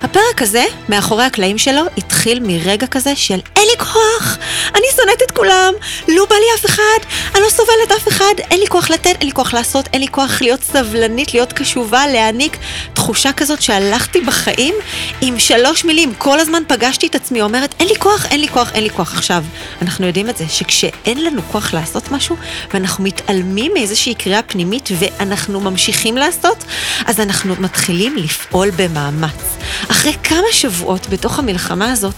הפרק הזה, מאחורי הקלעים שלו, התחיל מרגע כזה של אין לי כוח, אני שונאת את כולם, לא בא לי אף אחד, אני לא סובלת אף אחד, אין לי כוח לתת, אין לי כוח לעשות, אין לי כוח להיות סבלנית, להיות קשובה, להעניק תחושה כזאת שהלכתי בחיים עם שלוש מילים. כל הזמן פגשתי את עצמי אומרת, אין לי כוח, אין לי כוח, אין לי כוח. עכשיו, אנחנו יודעים את זה, שכשאין לנו כוח לעשות משהו, ואנחנו מתעלמים מאיזושהי קריאה פנימית ואנחנו ממשיכים לעשות, אז אנחנו מתחילים לפעול במאמץ. אחרי כמה שבועות בתוך המלחמה הזאת,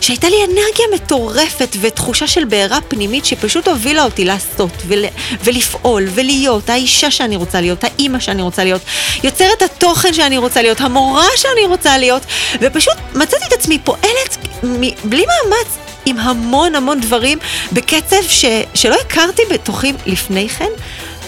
שהייתה לי אנרגיה מטורפת ותחושה של בעירה פנימית שפשוט הובילה אותי לעשות ול, ולפעול ולהיות האישה שאני רוצה להיות, האימא שאני רוצה להיות, יוצרת התוכן שאני רוצה להיות, המורה שאני רוצה להיות, ופשוט מצאתי את עצמי פועלת בלי מאמץ. עם המון המון דברים בקצב ש, שלא הכרתי בתוכי לפני כן,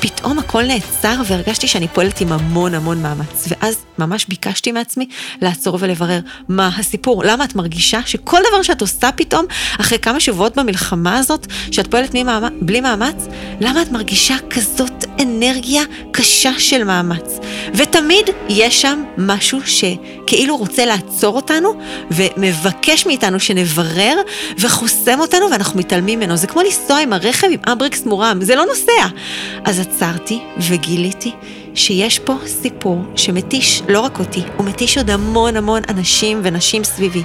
פתאום הכל נעצר והרגשתי שאני פועלת עם המון המון מאמץ. ואז ממש ביקשתי מעצמי לעצור ולברר מה הסיפור. למה את מרגישה שכל דבר שאת עושה פתאום, אחרי כמה שבועות במלחמה הזאת, שאת פועלת מאמץ, בלי מאמץ, למה את מרגישה כזאת אנרגיה קשה של מאמץ? ותמיד יש שם משהו שכאילו רוצה לעצור אותנו, ומבקש מאיתנו שנברר, וחוסם אותנו ואנחנו מתעלמים ממנו. זה כמו לנסוע עם הרכב עם אמברקס מורם, זה לא נוסע. אז עצרתי וגיליתי שיש פה סיפור שמתיש לא רק אותי, הוא מתיש עוד המון המון אנשים ונשים סביבי.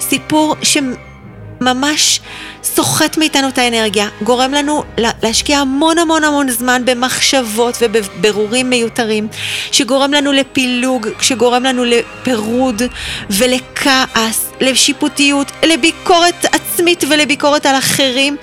סיפור ש... ממש סוחט מאיתנו את האנרגיה, גורם לנו להשקיע המון המון המון זמן במחשבות ובבירורים מיותרים, שגורם לנו לפילוג, שגורם לנו לפירוד ולכעס, לשיפוטיות, לביקורת עצמית ולביקורת על אחרים,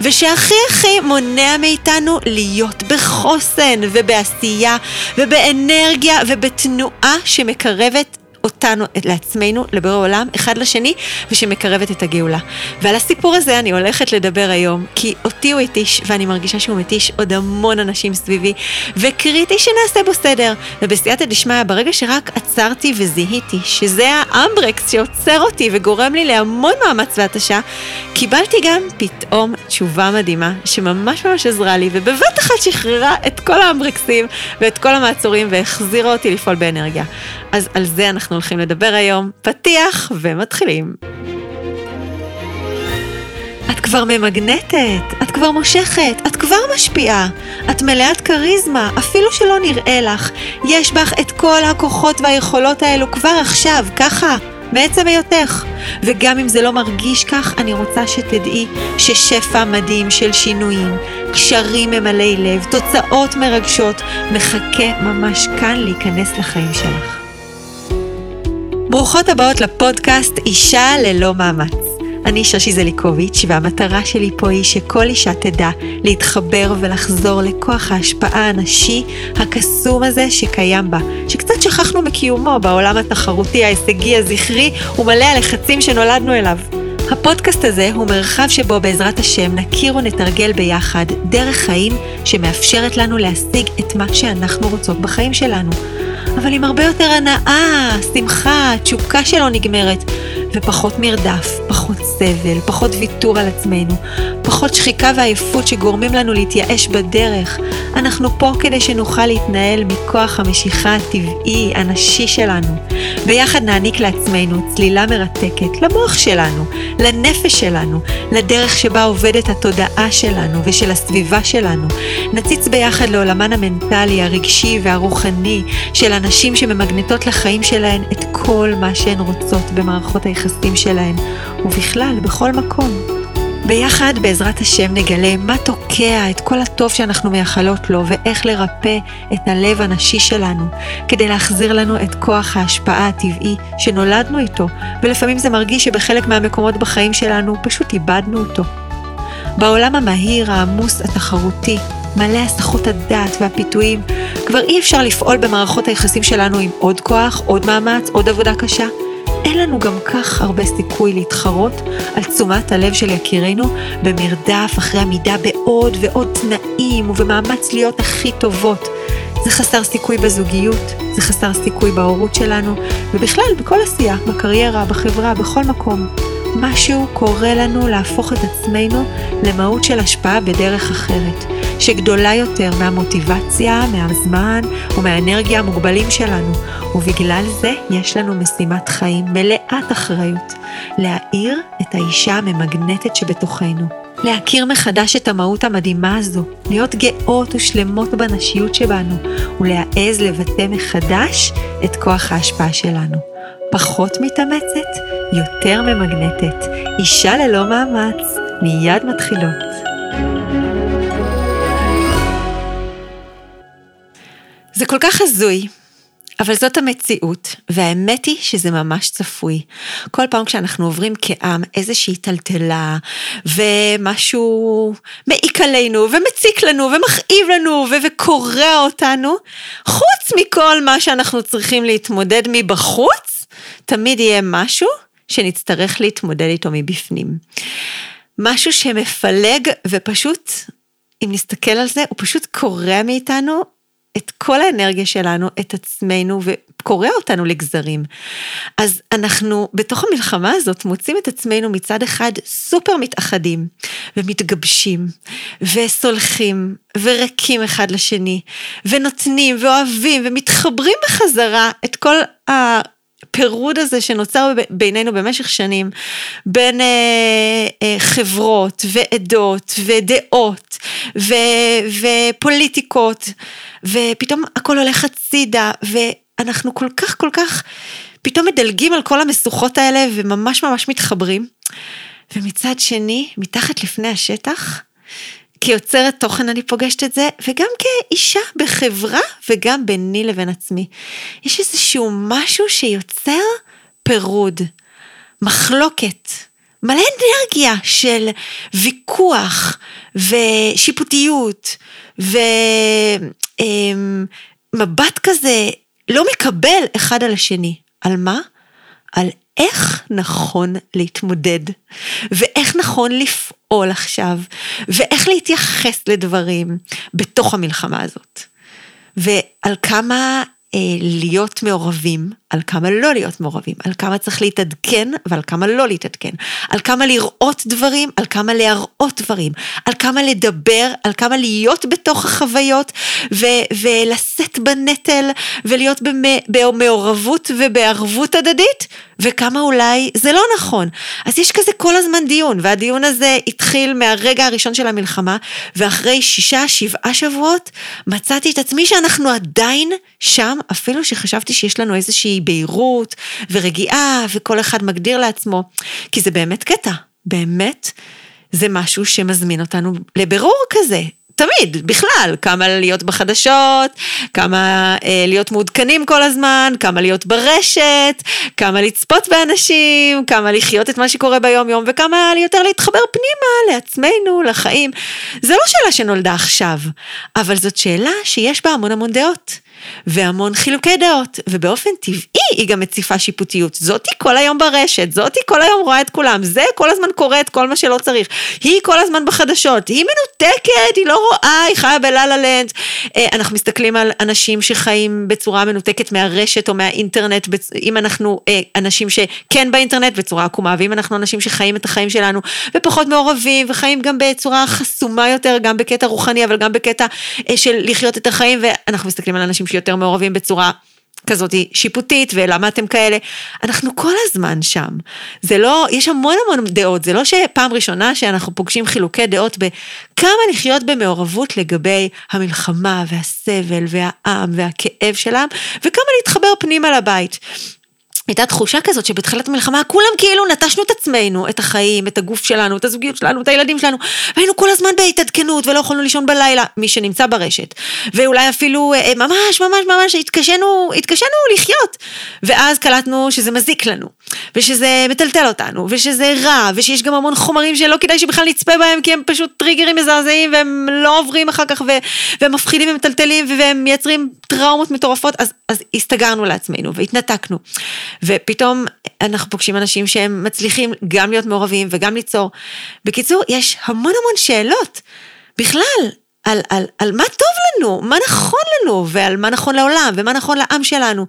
ושהכי הכי מונע מאיתנו להיות בחוסן ובעשייה ובאנרגיה ובתנועה שמקרבת אותנו, לעצמנו, לבורא עולם, אחד לשני, ושמקרבת את הגאולה. ועל הסיפור הזה אני הולכת לדבר היום, כי אותי הוא התיש, ואני מרגישה שהוא מתיש עוד המון אנשים סביבי, וקריטי שנעשה בו סדר. ובסייעתא דשמיא, ברגע שרק עצרתי וזיהיתי שזה האמברקס שעוצר אותי וגורם לי להמון מאמץ והתשה, קיבלתי גם פתאום תשובה מדהימה, שממש ממש עזרה לי, ובבת אחת שחררה את כל האמברקסים ואת כל המעצורים, והחזירה אותי לפעול באנרגיה. אז על זה אנחנו הולכים לדבר היום. פתיח ומתחילים. את כבר ממגנטת, את כבר מושכת, את כבר משפיעה, את מלאת כריזמה, אפילו שלא נראה לך, יש בך את כל הכוחות והיכולות האלו כבר עכשיו, ככה, מעצם היותך. וגם אם זה לא מרגיש כך, אני רוצה שתדעי ששפע מדהים של שינויים, קשרים ממלאי לב, תוצאות מרגשות, מחכה ממש כאן להיכנס לחיים שלך. ברוכות הבאות לפודקאסט אישה ללא מאמץ. אני שושי זליקוביץ', והמטרה שלי פה היא שכל אישה תדע להתחבר ולחזור לכוח ההשפעה הנשי הקסום הזה שקיים בה, שקצת שכחנו מקיומו בעולם התחרותי, ההישגי, הזכרי ומלא הלחצים שנולדנו אליו. הפודקאסט הזה הוא מרחב שבו בעזרת השם נכיר ונתרגל ביחד דרך חיים שמאפשרת לנו להשיג את מה שאנחנו רוצות בחיים שלנו. אבל עם הרבה יותר הנאה, שמחה, תשוקה שלא נגמרת, ופחות מרדף, פחות סבל, פחות ויתור על עצמנו, פחות שחיקה ועייפות שגורמים לנו להתייאש בדרך. אנחנו פה כדי שנוכל להתנהל מכוח המשיכה הטבעי, הנשי שלנו. ביחד נעניק לעצמנו צלילה מרתקת, למוח שלנו, לנפש שלנו, לדרך שבה עובדת התודעה שלנו ושל הסביבה שלנו. נציץ ביחד לעולמן המנטלי, הרגשי והרוחני של הנשים שממגנטות לחיים שלהן את כל מה שהן רוצות במערכות היחסים שלהן, ובכלל, בכל מקום. ביחד, בעזרת השם, נגלה מה תוקע את כל הטוב שאנחנו מייחלות לו, ואיך לרפא את הלב הנשי שלנו, כדי להחזיר לנו את כוח ההשפעה הטבעי שנולדנו איתו, ולפעמים זה מרגיש שבחלק מהמקומות בחיים שלנו פשוט איבדנו אותו. בעולם המהיר, העמוס, התחרותי, מלא הסחות הדעת והפיתויים, כבר אי אפשר לפעול במערכות היחסים שלנו עם עוד כוח, עוד מאמץ, עוד עבודה קשה. אין לנו גם כך הרבה סיכוי להתחרות על תשומת הלב של יקירינו במרדף אחרי עמידה בעוד ועוד תנאים ובמאמץ להיות הכי טובות. זה חסר סיכוי בזוגיות, זה חסר סיכוי בהורות שלנו, ובכלל בכל עשייה, בקריירה, בחברה, בכל מקום. משהו קורא לנו להפוך את עצמנו למהות של השפעה בדרך אחרת. שגדולה יותר מהמוטיבציה, מהזמן ומהאנרגיה המוגבלים שלנו, ובגלל זה יש לנו משימת חיים מלאת אחריות, להאיר את האישה הממגנטת שבתוכנו. להכיר מחדש את המהות המדהימה הזו, להיות גאות ושלמות בנשיות שבנו, ולהעז לבטא מחדש את כוח ההשפעה שלנו. פחות מתאמצת, יותר ממגנטת. אישה ללא מאמץ, מיד מתחילות. זה כל כך הזוי, אבל זאת המציאות, והאמת היא שזה ממש צפוי. כל פעם כשאנחנו עוברים כעם איזושהי טלטלה, ומשהו מעיק עלינו, ומציק לנו, ומכאיב לנו, וקורע אותנו, חוץ מכל מה שאנחנו צריכים להתמודד מבחוץ, תמיד יהיה משהו שנצטרך להתמודד איתו מבפנים. משהו שמפלג ופשוט, אם נסתכל על זה, הוא פשוט קורע מאיתנו את כל האנרגיה שלנו, את עצמנו, וקורע אותנו לגזרים. אז אנחנו בתוך המלחמה הזאת מוצאים את עצמנו מצד אחד סופר מתאחדים, ומתגבשים, וסולחים, ורקים אחד לשני, ונותנים, ואוהבים, ומתחברים בחזרה את כל ה... הפירוד הזה שנוצר בינינו במשך שנים, בין אה, אה, חברות ועדות ודעות ו, ופוליטיקות, ופתאום הכל הולך הצידה, ואנחנו כל כך כל כך פתאום מדלגים על כל המשוכות האלה וממש ממש מתחברים. ומצד שני, מתחת לפני השטח, כיוצרת תוכן אני פוגשת את זה, וגם כאישה בחברה וגם ביני לבין עצמי. יש איזשהו משהו שיוצר פירוד, מחלוקת, מלא אנרגיה של ויכוח ושיפוטיות ומבט כזה לא מקבל אחד על השני. על מה? על איך נכון להתמודד, ואיך נכון לפעול עכשיו, ואיך להתייחס לדברים בתוך המלחמה הזאת. ועל כמה אה, להיות מעורבים, על כמה לא להיות מעורבים, על כמה צריך להתעדכן ועל כמה לא להתעדכן, על כמה לראות דברים, על כמה להראות דברים, על כמה לדבר, על כמה להיות בתוך החוויות ו- ולשאת בנטל ולהיות במעורבות ובערבות הדדית, וכמה אולי זה לא נכון. אז יש כזה כל הזמן דיון, והדיון הזה התחיל מהרגע הראשון של המלחמה, ואחרי שישה, שבעה שבועות, מצאתי את עצמי שאנחנו עדיין שם, אפילו שחשבתי שיש לנו איזושהי בהירות ורגיעה, וכל אחד מגדיר לעצמו, כי זה באמת קטע, באמת. זה משהו שמזמין אותנו לבירור כזה, תמיד, בכלל, כמה להיות בחדשות, כמה אה, להיות מעודכנים כל הזמן, כמה להיות ברשת, כמה לצפות באנשים, כמה לחיות את מה שקורה ביום יום, וכמה יותר להתחבר פנימה לעצמנו, לחיים. זה לא שאלה שנולדה עכשיו, אבל זאת שאלה שיש בה המון המון דעות. והמון חילוקי דעות, ובאופן טבעי היא גם מציפה שיפוטיות. זאתי כל היום ברשת, זאתי כל היום רואה את כולם, זה כל הזמן קורא את כל מה שלא צריך. היא כל הזמן בחדשות, היא מנותקת, היא לא רואה, היא חיה בלה-לה לנד. אה, אנחנו מסתכלים על אנשים שחיים בצורה מנותקת מהרשת או מהאינטרנט, אם אנחנו אה, אנשים שכן באינטרנט בצורה עקומה, ואם אנחנו אנשים שחיים את החיים שלנו ופחות מעורבים, וחיים גם בצורה חסומה יותר, גם בקטע רוחני, אבל גם בקטע אה, של לחיות את החיים, ואנחנו מסתכלים על אנשים שיותר מעורבים בצורה כזאת שיפוטית, ולמה אתם כאלה? אנחנו כל הזמן שם. זה לא, יש המון המון דעות, זה לא שפעם ראשונה שאנחנו פוגשים חילוקי דעות בכמה לחיות במעורבות לגבי המלחמה והסבל והעם והכאב שלהם, וכמה להתחבר פנימה לבית. הייתה תחושה כזאת שבתחילת המלחמה כולם כאילו נטשנו את עצמנו, את החיים, את הגוף שלנו, את הזוגיות שלנו, את הילדים שלנו, והיינו כל הזמן בהתעדכנות ולא יכולנו לישון בלילה, מי שנמצא ברשת. ואולי אפילו אה, ממש ממש ממש התקשינו, התקשינו לחיות. ואז קלטנו שזה מזיק לנו, ושזה מטלטל אותנו, ושזה רע, ושיש גם המון חומרים שלא כדאי שבכלל נצפה בהם, כי הם פשוט טריגרים מזעזעים, והם לא עוברים אחר כך, והם מפחידים ומטלטלים, והם מייצרים טראומות מטורפות, אז, אז הסתגרנו לעצמנו והתנתקנו. ופתאום אנחנו פוגשים אנשים שהם מצליחים גם להיות מעורבים וגם ליצור. בקיצור, יש המון המון שאלות. בכלל, על, על, על מה טוב לנו, מה נכון לנו, ועל מה נכון לעולם, ומה נכון לעם שלנו.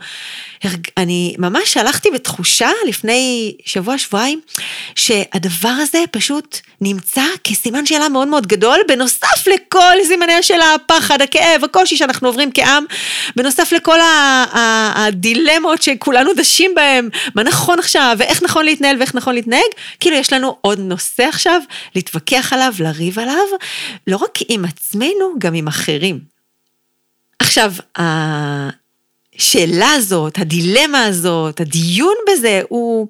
אני ממש הלכתי בתחושה לפני שבוע-שבועיים, שהדבר הזה פשוט נמצא כסימן שאלה מאוד מאוד גדול, בנוסף לכל סימני השאלה, הפחד, הכאב, הקושי שאנחנו עוברים כעם, בנוסף לכל הדילמות שכולנו דשים בהם, מה נכון עכשיו, ואיך נכון להתנהל ואיך נכון להתנהג, כאילו יש לנו עוד נושא עכשיו להתווכח עליו, לריב עליו, לא רק עם עצמנו, גם עם אחרים. עכשיו, השאלה הזאת, הדילמה הזאת, הדיון בזה, הוא,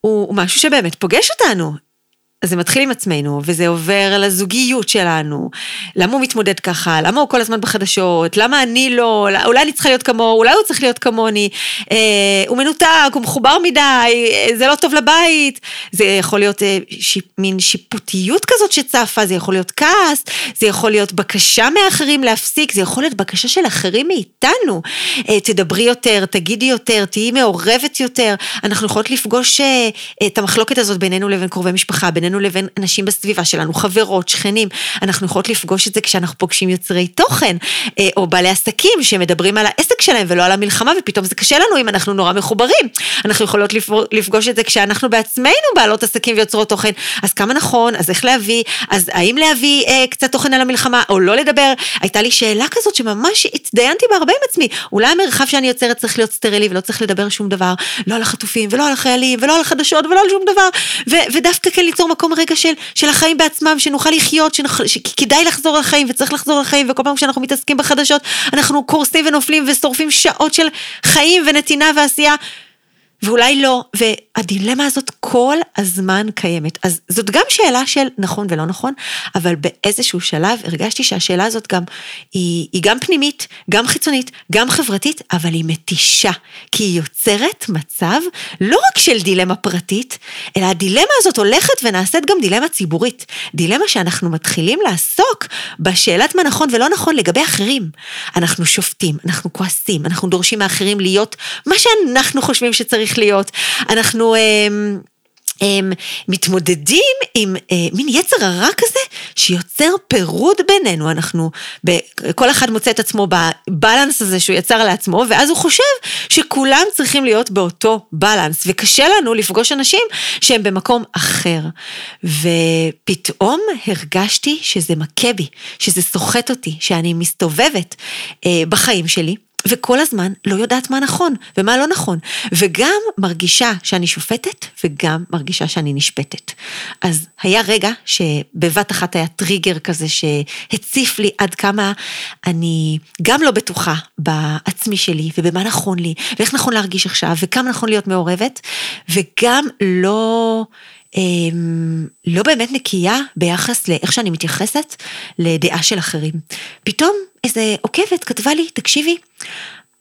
הוא משהו שבאמת פוגש אותנו. זה מתחיל עם עצמנו, וזה עובר לזוגיות שלנו. למה הוא מתמודד ככה? למה הוא כל הזמן בחדשות? למה אני לא? אולי אני צריכה להיות כמוהו? אולי הוא צריך להיות כמוני? אה, הוא מנותק, הוא מחובר מדי, אה, זה לא טוב לבית. זה יכול להיות אה, ש... מין שיפוטיות כזאת שצפה, זה יכול להיות כעס, זה יכול להיות בקשה מאחרים להפסיק, זה יכול להיות בקשה של אחרים מאיתנו. אה, תדברי יותר, תגידי יותר, תהיי מעורבת יותר. אנחנו יכולות לפגוש אה, את המחלוקת הזאת בינינו לבין קרובי משפחה, בינינו בינינו לבין אנשים בסביבה שלנו, חברות, שכנים. אנחנו יכולות לפגוש את זה כשאנחנו פוגשים יוצרי תוכן, אה, או בעלי עסקים שמדברים על העסק שלהם ולא על המלחמה, ופתאום זה קשה לנו אם אנחנו נורא מחוברים. אנחנו יכולות לפגוש את זה כשאנחנו בעצמנו בעלות עסקים ויוצרות תוכן. אז כמה נכון, אז איך להביא, אז האם להביא אה, קצת תוכן על המלחמה, או לא לדבר. הייתה לי שאלה כזאת שממש התדיינתי בהרבה עם עצמי. אולי המרחב שאני יוצרת צריך להיות סטרילי ולא צריך לדבר שום דבר, לא על החטופים ולא על החיילים ולא על החדשות ולא על שום דבר, ו- ודווקא כן ליצור מקום רגע של, של החיים בעצמם, שנוכל לחיות, שכדאי לחזור לחיים וצריך לחזור לחיים, וכל פעם שאנחנו מתעסקים בחדשות, אנחנו קורסים ונופלים ושורפים שעות של חיים ונתינה ועשייה. ואולי לא, והדילמה הזאת כל הזמן קיימת. אז זאת גם שאלה של נכון ולא נכון, אבל באיזשהו שלב הרגשתי שהשאלה הזאת גם, היא, היא גם פנימית, גם חיצונית, גם חברתית, אבל היא מתישה, כי היא יוצרת מצב לא רק של דילמה פרטית, אלא הדילמה הזאת הולכת ונעשית גם דילמה ציבורית. דילמה שאנחנו מתחילים לעסוק בשאלת מה נכון ולא נכון לגבי אחרים. אנחנו שופטים, אנחנו כועסים, אנחנו דורשים מאחרים להיות מה שאנחנו חושבים שצריך להיות. אנחנו... אמ, הם מתמודדים עם אה, מין יצר הרע כזה שיוצר פירוד בינינו, אנחנו, כל אחד מוצא את עצמו בבלנס הזה שהוא יצר לעצמו, ואז הוא חושב שכולם צריכים להיות באותו בלנס, וקשה לנו לפגוש אנשים שהם במקום אחר. ופתאום הרגשתי שזה מכה בי, שזה סוחט אותי, שאני מסתובבת אה, בחיים שלי. וכל הזמן לא יודעת מה נכון ומה לא נכון, וגם מרגישה שאני שופטת וגם מרגישה שאני נשפטת. אז היה רגע שבבת אחת היה טריגר כזה שהציף לי עד כמה אני גם לא בטוחה בעצמי שלי ובמה נכון לי ואיך נכון להרגיש עכשיו וכמה נכון להיות מעורבת וגם לא... אמ, לא באמת נקייה ביחס לאיך שאני מתייחסת לדעה של אחרים. פתאום איזה עוקבת כתבה לי, תקשיבי,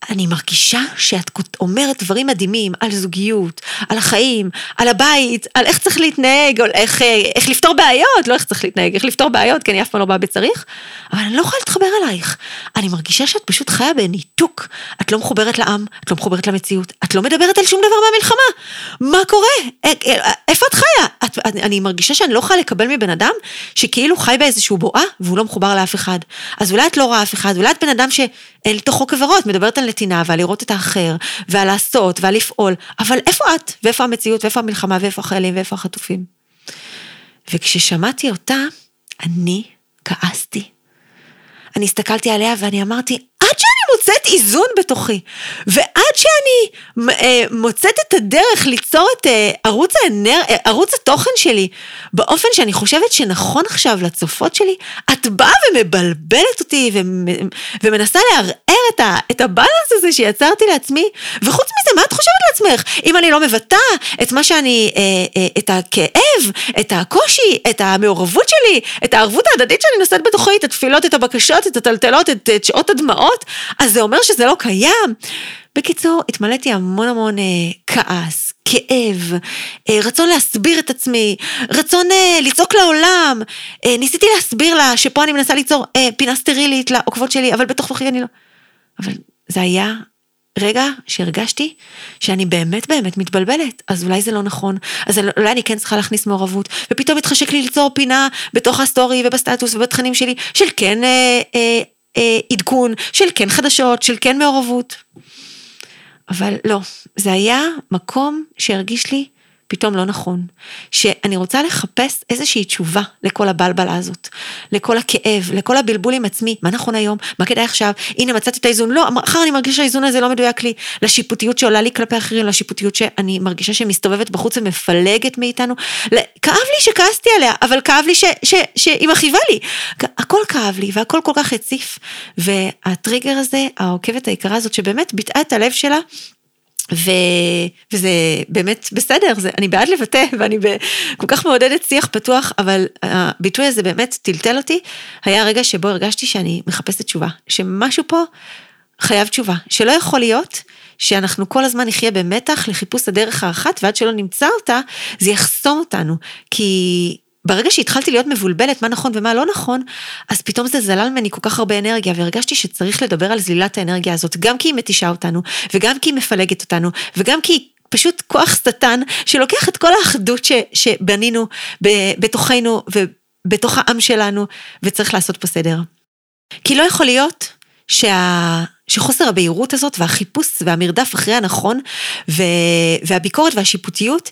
אני מרגישה שאת אומרת דברים מדהימים על זוגיות, על החיים, על הבית, על איך צריך להתנהג, על איך, אה, איך לפתור בעיות, לא איך צריך להתנהג, איך לפתור בעיות, כי אני אף פעם לא באה בצריך, אבל אני לא יכולה להתחבר אלייך. אני מרגישה שאת פשוט חיה בניתוק. את לא מחוברת לעם, את לא מחוברת למציאות, את לא מדברת על שום דבר מהמלחמה. מה קורה? אה, אה, איפה את חיה? את, אני מרגישה שאני לא יכולה לקבל מבן אדם שכאילו חי באיזשהו בועה והוא לא מחובר לאף אחד. אז אולי את לא רואה אף אחד, אולי את בן אדם שאין לתוכו כברות, מדברת על נתינה ועל לראות את האחר, ועל לעשות ועל לפעול, אבל איפה את? ואיפה המציאות? ואיפה המלחמה? ואיפה החיילים? ואיפה החטופים? וכששמעתי אותה, אני כעסתי. אני הסתכלתי עליה ואני אמרתי, עד שאני מוצאת איזון בתוכי, ועד שאני אה, מוצאת את הדרך ליצור את אה, ערוץ, האנר... אה, ערוץ התוכן שלי באופן שאני חושבת שנכון עכשיו לצופות שלי, את באה ומבלבלת אותי ומנסה לערער את, ה... את הבלנס הזה שיצרתי לעצמי, וחוץ מזה, מה את חושבת לעצמך? אם אני לא מבטאה את מה שאני, את הכאב, את הקושי, את המעורבות שלי, את הערבות ההדדית שאני נושאת בתוכי, את התפילות, את הבקשות, את הטלטלות, את, את שעות הדמעות, אז זה אומר שזה לא קיים. בקיצור, התמלאתי המון המון אה, כעס, כאב, אה, רצון להסביר את עצמי, רצון אה, לצעוק לעולם. אה, ניסיתי להסביר לה שפה אני מנסה ליצור אה, פינה סטרילית לעוקבות שלי, אבל בתוך תוכי אני לא. אבל זה היה רגע שהרגשתי שאני באמת באמת מתבלבלת, אז אולי זה לא נכון, אז אולי אני כן צריכה להכניס מעורבות, ופתאום התחשק לי ליצור פינה בתוך הסטורי ובסטטוס ובתכנים שלי, של כן אה, אה, אה, עדכון, של כן חדשות, של כן מעורבות. אבל לא, זה היה מקום שהרגיש לי פתאום לא נכון. שאני רוצה לחפש איזושהי תשובה לכל הבלבלה הזאת, לכל הכאב, לכל הבלבול עם עצמי, מה נכון היום, מה כדאי עכשיו, הנה מצאתי את האיזון, לא, מחר אני מרגישה שהאיזון הזה לא מדויק לי, לשיפוטיות שעולה לי כלפי אחרים, לשיפוטיות שאני מרגישה שמסתובבת בחוץ ומפלגת מאיתנו, כאב לי שכעסתי עליה, אבל כאב לי שהיא מכאיבה לי, הכל כאב לי והכל כל כך הציף, והטריגר הזה, העוקבת היקרה הזאת שבאמת ביטאה את הלב שלה, ו... וזה באמת בסדר, זה... אני בעד לבטא ואני ב... כל כך מעודדת שיח פתוח, אבל הביטוי הזה באמת טלטל אותי. היה רגע שבו הרגשתי שאני מחפשת תשובה, שמשהו פה חייב תשובה, שלא יכול להיות שאנחנו כל הזמן נחיה במתח לחיפוש הדרך האחת, ועד שלא נמצא אותה, זה יחסום אותנו. כי ברגע שהתחלתי להיות מבולבלת מה נכון ומה לא נכון, אז פתאום זה זלל ממני כל כך הרבה אנרגיה, והרגשתי שצריך לדבר על זלילת האנרגיה הזאת, גם כי היא מתישה אותנו, וגם כי היא מפלגת אותנו, וגם כי היא פשוט כוח שטן שלוקח את כל האחדות ש, שבנינו ב, בתוכנו ובתוך העם שלנו, וצריך לעשות פה סדר. כי לא יכול להיות שה... שחוסר הבהירות הזאת והחיפוש והמרדף אחרי הנכון והביקורת והשיפוטיות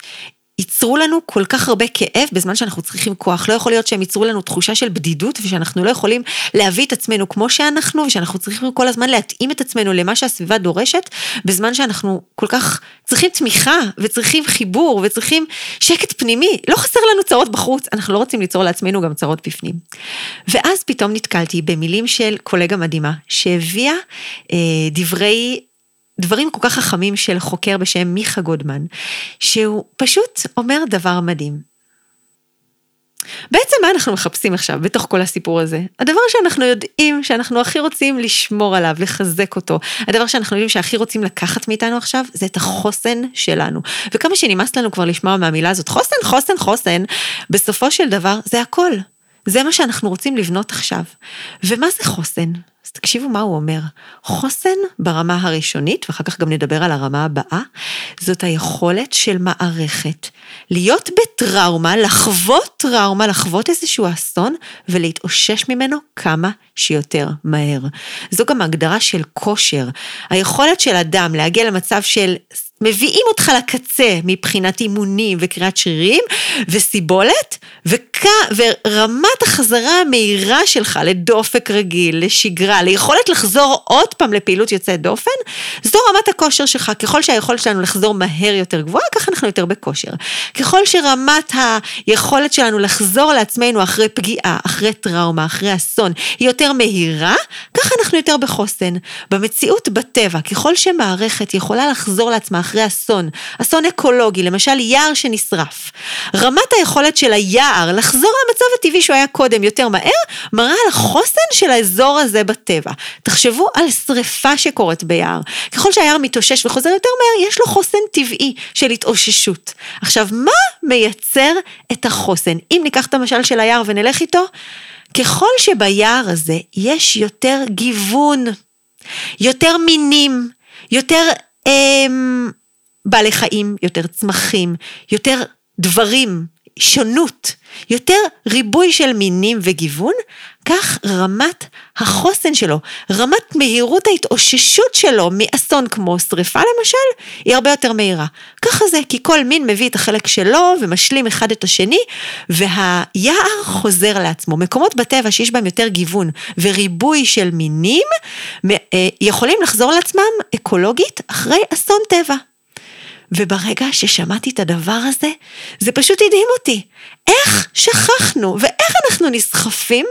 ייצרו לנו כל כך הרבה כאב בזמן שאנחנו צריכים כוח. לא יכול להיות שהם ייצרו לנו תחושה של בדידות ושאנחנו לא יכולים להביא את עצמנו כמו שאנחנו ושאנחנו צריכים כל הזמן להתאים את עצמנו למה שהסביבה דורשת בזמן שאנחנו כל כך צריכים תמיכה וצריכים חיבור וצריכים שקט פנימי. לא חסר לנו צרות בחוץ, אנחנו לא רוצים ליצור לעצמנו גם צרות בפנים. ואז פתאום נתקלתי במילים של קולגה מדהימה שהביאה אה, דברי דברים כל כך חכמים של חוקר בשם מיכה גודמן, שהוא פשוט אומר דבר מדהים. בעצם מה אנחנו מחפשים עכשיו בתוך כל הסיפור הזה? הדבר שאנחנו יודעים שאנחנו הכי רוצים לשמור עליו, לחזק אותו, הדבר שאנחנו יודעים שהכי רוצים לקחת מאיתנו עכשיו, זה את החוסן שלנו. וכמה שנמאס לנו כבר לשמוע מהמילה הזאת, חוסן, חוסן, חוסן, בסופו של דבר זה הכל. זה מה שאנחנו רוצים לבנות עכשיו. ומה זה חוסן? תקשיבו מה הוא אומר. חוסן ברמה הראשונית, ואחר כך גם נדבר על הרמה הבאה, זאת היכולת של מערכת להיות בטראומה, לחוות טראומה, לחוות איזשהו אסון, ולהתאושש ממנו כמה שיותר מהר. זו גם הגדרה של כושר. היכולת של אדם להגיע למצב של מביאים אותך לקצה מבחינת אימונים וקריאת שרירים וסיבולת, וכ... ורמת החזרה המהירה שלך לדופק רגיל, לשגרה, ליכולת לחזור עוד פעם לפעילות יוצאת דופן, זו רמת הכושר שלך. ככל שהיכולת שלנו לחזור מהר יותר גבוהה, ככה אנחנו יותר בכושר. ככל שרמת היכולת שלנו לחזור לעצמנו אחרי פגיעה, אחרי טראומה, אחרי אסון, היא יותר מהירה, ככה אנחנו יותר בחוסן. במציאות בטבע, ככל שמערכת יכולה לחזור לעצמה אחרי אסון, אסון אקולוגי, למשל יער שנשרף, רמת היכולת של היער לחזור למצב הטבעי שהוא היה קודם יותר מהר, מראה על החוסן של האזור הזה בטבע. תחשבו על שריפה שקורית ביער. ככל שהיער מתאושש וחוזר יותר מהר, יש לו חוסן טבעי של התאוששות. עכשיו, מה מייצר את החוסן? אם ניקח את המשל של היער ונלך איתו, ככל שביער הזה יש יותר גיוון, יותר מינים, יותר אמ, בעלי חיים, יותר צמחים, יותר דברים, שונות, יותר ריבוי של מינים וגיוון, כך רמת החוסן שלו, רמת מהירות ההתאוששות שלו מאסון כמו שריפה למשל, היא הרבה יותר מהירה. ככה זה, כי כל מין מביא את החלק שלו ומשלים אחד את השני, והיער חוזר לעצמו. מקומות בטבע שיש בהם יותר גיוון וריבוי של מינים, אה, יכולים לחזור לעצמם אקולוגית אחרי אסון טבע. וברגע ששמעתי את הדבר הזה, זה פשוט הדהים אותי. איך שכחנו ואיך אנחנו נסחפים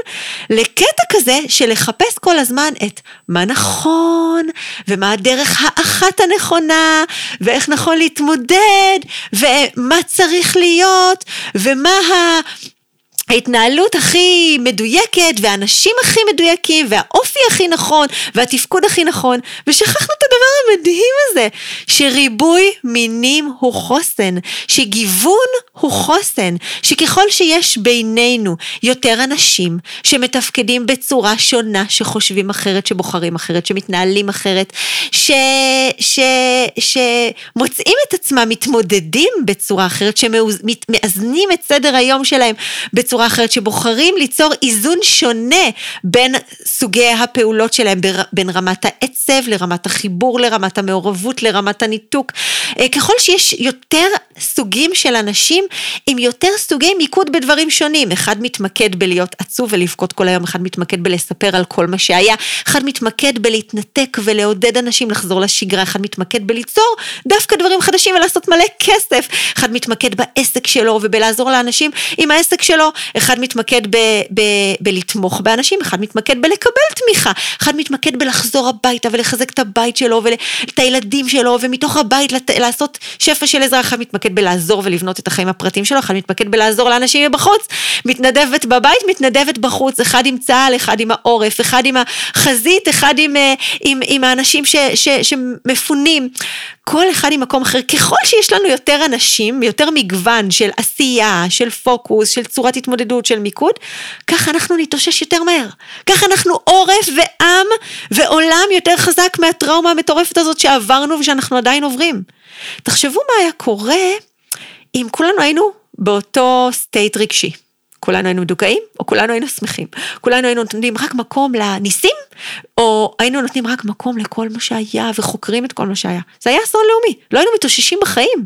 לקטע כזה של לחפש כל הזמן את מה נכון ומה הדרך האחת הנכונה ואיך נכון להתמודד ומה צריך להיות ומה ה... ההתנהלות הכי מדויקת, והאנשים הכי מדויקים, והאופי הכי נכון, והתפקוד הכי נכון, ושכחנו את הדבר המדהים הזה, שריבוי מינים הוא חוסן, שגיוון הוא חוסן, שככל שיש בינינו יותר אנשים שמתפקדים בצורה שונה, שחושבים אחרת, שבוחרים אחרת, שמתנהלים אחרת, ש... ש... שמוצאים את עצמם מתמודדים בצורה אחרת, שמאזנים את סדר היום שלהם בצורה אחרת, שבוחרים ליצור איזון שונה בין סוגי הפעולות שלהם, בין רמת העצב לרמת החיבור, לרמת המעורבות, לרמת הניתוק. אה, ככל שיש יותר סוגים של אנשים עם יותר סוגי מיקוד בדברים שונים, אחד מתמקד בלהיות עצוב ולבכות כל היום, אחד מתמקד בלספר על כל מה שהיה, אחד מתמקד בלהתנתק ולעודד אנשים לחזור לשגרה, אחד מתמקד בליצור דווקא דברים חדשים ולעשות מלא כסף, אחד מתמקד בעסק שלו ובלעזור לאנשים עם העסק שלו, אחד מתמקד ב, ב, בלתמוך באנשים, אחד מתמקד בלקבל תמיכה, אחד מתמקד בלחזור הביתה ולחזק את הבית שלו ואת הילדים שלו ומתוך הבית לת, לעשות שפע של עזרה, אחד מתמקד בלעזור ולבנות את החיים הפרטיים שלו, אחד מתמקד בלעזור לאנשים מבחוץ, מתנדבת בבית, מתנדבת בחוץ, אחד עם צה"ל, אחד עם העורף, אחד עם החזית, אחד עם, אה, עם, עם האנשים ש, ש, שמפונים. כל אחד עם מקום אחר, ככל שיש לנו יותר אנשים, יותר מגוון של עשייה, של פוקוס, של צורת התמודדות, של מיקוד, ככה אנחנו נתאושש יותר מהר. ככה אנחנו עורף ועם ועולם יותר חזק מהטראומה המטורפת הזאת שעברנו ושאנחנו עדיין עוברים. תחשבו מה היה קורה אם כולנו היינו באותו סטייט רגשי. כולנו היינו מדוכאים, או כולנו היינו שמחים. כולנו היינו נותנים רק מקום לניסים, או היינו נותנים רק מקום לכל מה שהיה, וחוקרים את כל מה שהיה. זה היה אסון לאומי, לא היינו מתאוששים בחיים.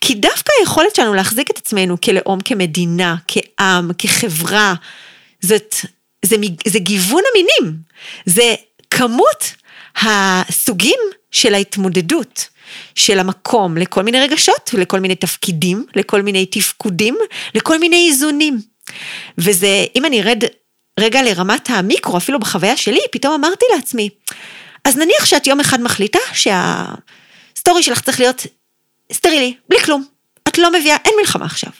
כי דווקא היכולת שלנו להחזיק את עצמנו כלאום, כמדינה, כעם, כחברה, זאת, זה, זה גיוון המינים, זה כמות הסוגים של ההתמודדות. של המקום לכל מיני רגשות, לכל מיני תפקידים, לכל מיני תפקודים, לכל מיני איזונים. וזה, אם אני ארד רגע לרמת המיקרו, אפילו בחוויה שלי, פתאום אמרתי לעצמי, אז נניח שאת יום אחד מחליטה שהסטורי שלך צריך להיות סטרילי, בלי כלום. את לא מביאה, אין מלחמה עכשיו.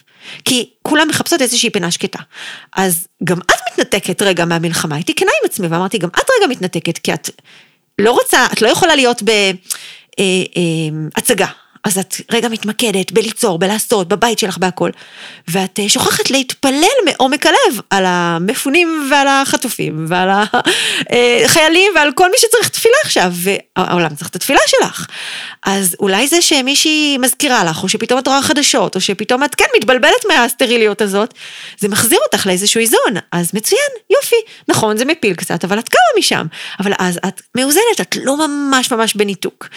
כי כולם מחפשות איזושהי פינה שקטה. אז גם את מתנתקת רגע מהמלחמה, הייתי כנה עם עצמי ואמרתי, גם את רגע מתנתקת, כי את לא רוצה, את לא יכולה להיות בהצגה. אה, אה, אז את רגע מתמקדת בליצור, בלעשות, בבית שלך, בהכל. ואת אה, שוכחת להתפלל מעומק הלב על המפונים ועל החטופים ועל החיילים ועל כל מי שצריך תפילה עכשיו, והעולם צריך את התפילה שלך. אז אולי זה שמישהי מזכירה לך, או שפתאום את רואה חדשות, או שפתאום את כן מתבלבלת מהסטריליות הזאת, זה מחזיר אותך לאיזשהו איזון. אז מצוין, יופי. נכון, זה מפיל קצת, אבל את קמה משם. אבל אז את מאוזנת, את לא ממש ממש בניתוק.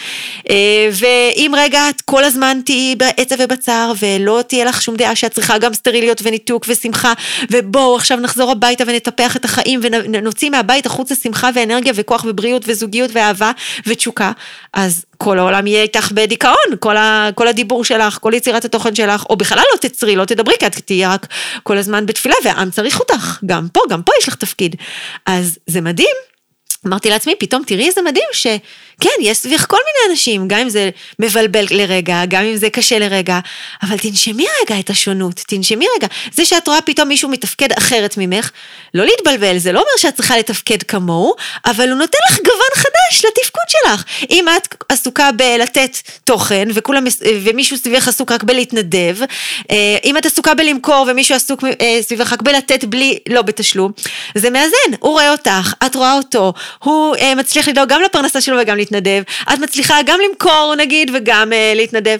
אה, ואם רגע את כל הזמן תהיי בעצב ובצער, ולא תהיה לך שום דעה שאת צריכה גם סטריליות וניתוק ושמחה, ובואו עכשיו נחזור הביתה ונטפח את החיים ונוציא מהבית החוצה שמחה ואנרגיה וכוח ובריאות וזוגיות ואהבה ותשוקה, אז כל העולם יהיה איתך בדיכאון, כל, ה, כל הדיבור שלך, כל יצירת התוכן שלך, או בכלל לא תצרי, לא תדברי, כי את תהיי רק כל הזמן בתפילה, והעם צריך אותך, גם פה, גם פה יש לך תפקיד. אז זה מדהים. אמרתי לעצמי, פתאום תראי איזה מדהים ש... כן, יש סביך כל מיני אנשים, גם אם זה מבלבל לרגע, גם אם זה קשה לרגע, אבל תנשמי רגע את השונות, תנשמי רגע. זה שאת רואה פתאום מישהו מתפקד אחרת ממך, לא להתבלבל, זה לא אומר שאת צריכה לתפקד כמוהו, אבל הוא נותן לך גוון חדש לתפקוד שלך. אם את עסוקה בלתת תוכן, וכולם, ומישהו סביבך עסוק רק בלהתנדב, אה, אם את עסוקה בלמכור ומישהו עסוק אה, סביבך רק בלתת בלי, לא בתשלום, זה מאזן, הוא רואה אותך, את רואה אותו, הוא אה, מצליח לדאוג גם לפרנסה שלו וגם להתנדב, את מצליחה גם למכור נגיד וגם uh, להתנדב.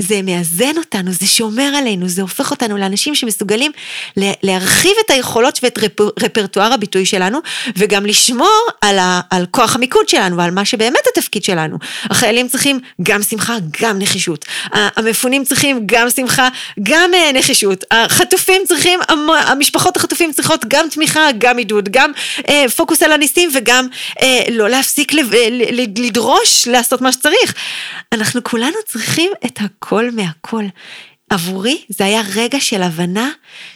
זה מאזן אותנו, זה שומר עלינו, זה הופך אותנו לאנשים שמסוגלים להרחיב את היכולות ואת רפר, רפרטואר הביטוי שלנו, וגם לשמור על, ה, על כוח המיקוד שלנו ועל מה שבאמת התפקיד שלנו. החיילים צריכים גם שמחה, גם נחישות. המפונים צריכים גם שמחה, גם אה, נחישות. החטופים צריכים, המשפחות החטופים צריכות גם תמיכה, גם עידוד, גם אה, פוקוס על הניסים וגם אה, לא להפסיק לדרוש לעשות מה שצריך. אנחנו כולנו צריכים את הכל. הכל מהכל. עבורי זה היה רגע של הבנה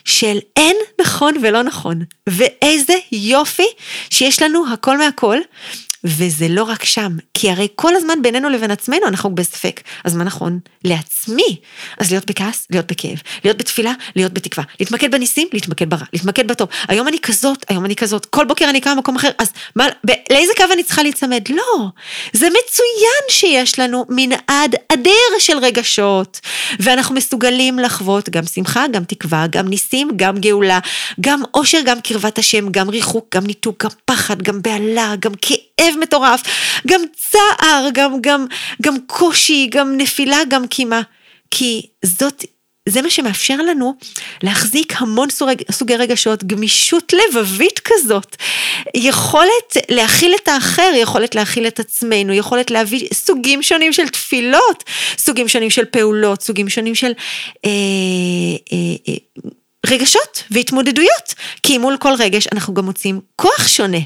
של אין נכון ולא נכון, ואיזה יופי שיש לנו הכל מהכל, וזה לא רק שם, כי הרי כל הזמן בינינו לבין עצמנו אנחנו בספק. אז מה נכון? לעצמי. אז להיות בכעס, להיות בכאב. להיות בתפילה, להיות בתקווה. להתמקד בניסים, להתמקד ברע. להתמקד בטוב. היום אני כזאת, היום אני כזאת. כל בוקר אני קמה במקום אחר, אז מה, ב- לאיזה קו אני צריכה להיצמד? לא. זה מצוין שיש לנו מנעד אדיר של רגשות, ואנחנו מסוגלים לחוות גם שמחה, גם תקווה, גם ניסים, גם גאולה, גם עושר, גם קרבת השם, גם ריחוק, גם ניתוק, גם פחד, גם בהלה, גם כאב מטורף, גם צער, גם, גם, גם קושי, גם נפילה, גם קימה. כי זאת זה מה שמאפשר לנו להחזיק המון סוג, סוגי רגשות, גמישות לבבית כזאת, יכולת להכיל את האחר, יכולת להכיל את עצמנו, יכולת להביא סוגים שונים של תפילות, סוגים שונים של פעולות, סוגים שונים של אה, אה, אה, רגשות והתמודדויות, כי מול כל רגש אנחנו גם מוצאים כוח שונה,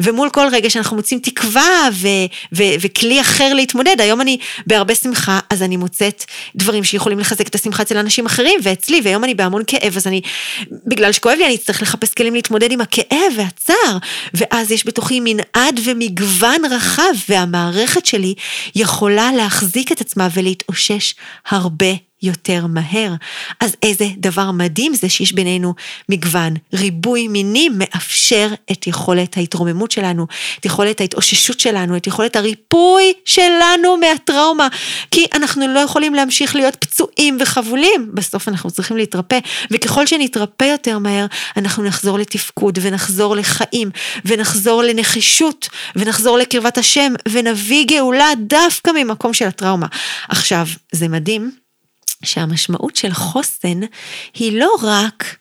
ומול כל רגש אנחנו מוצאים תקווה ו- ו- וכלי אחר להתמודד. היום אני בהרבה שמחה, אז אני מוצאת דברים שיכולים לחזק את השמחה אצל אנשים אחרים ואצלי, והיום אני בהמון כאב, אז אני, בגלל שכואב לי, אני אצטרך לחפש כלים להתמודד עם הכאב והצער, ואז יש בתוכי מנעד ומגוון רחב, והמערכת שלי יכולה להחזיק את עצמה ולהתאושש הרבה יותר מהר. אז איזה דבר מדהים זה שיש בינינו מגוון. ריבוי מינים מאפשר את יכולת ההתרוממות שלנו, את יכולת ההתאוששות שלנו, את יכולת הריפוי שלנו מהטראומה. כי אנחנו לא יכולים להמשיך להיות פצועים וחבולים, בסוף אנחנו צריכים להתרפא, וככל שנתרפא יותר מהר, אנחנו נחזור לתפקוד ונחזור לחיים, ונחזור לנחישות, ונחזור לקרבת השם, ונביא גאולה דווקא ממקום של הטראומה. עכשיו, זה מדהים. שהמשמעות של חוסן היא לא רק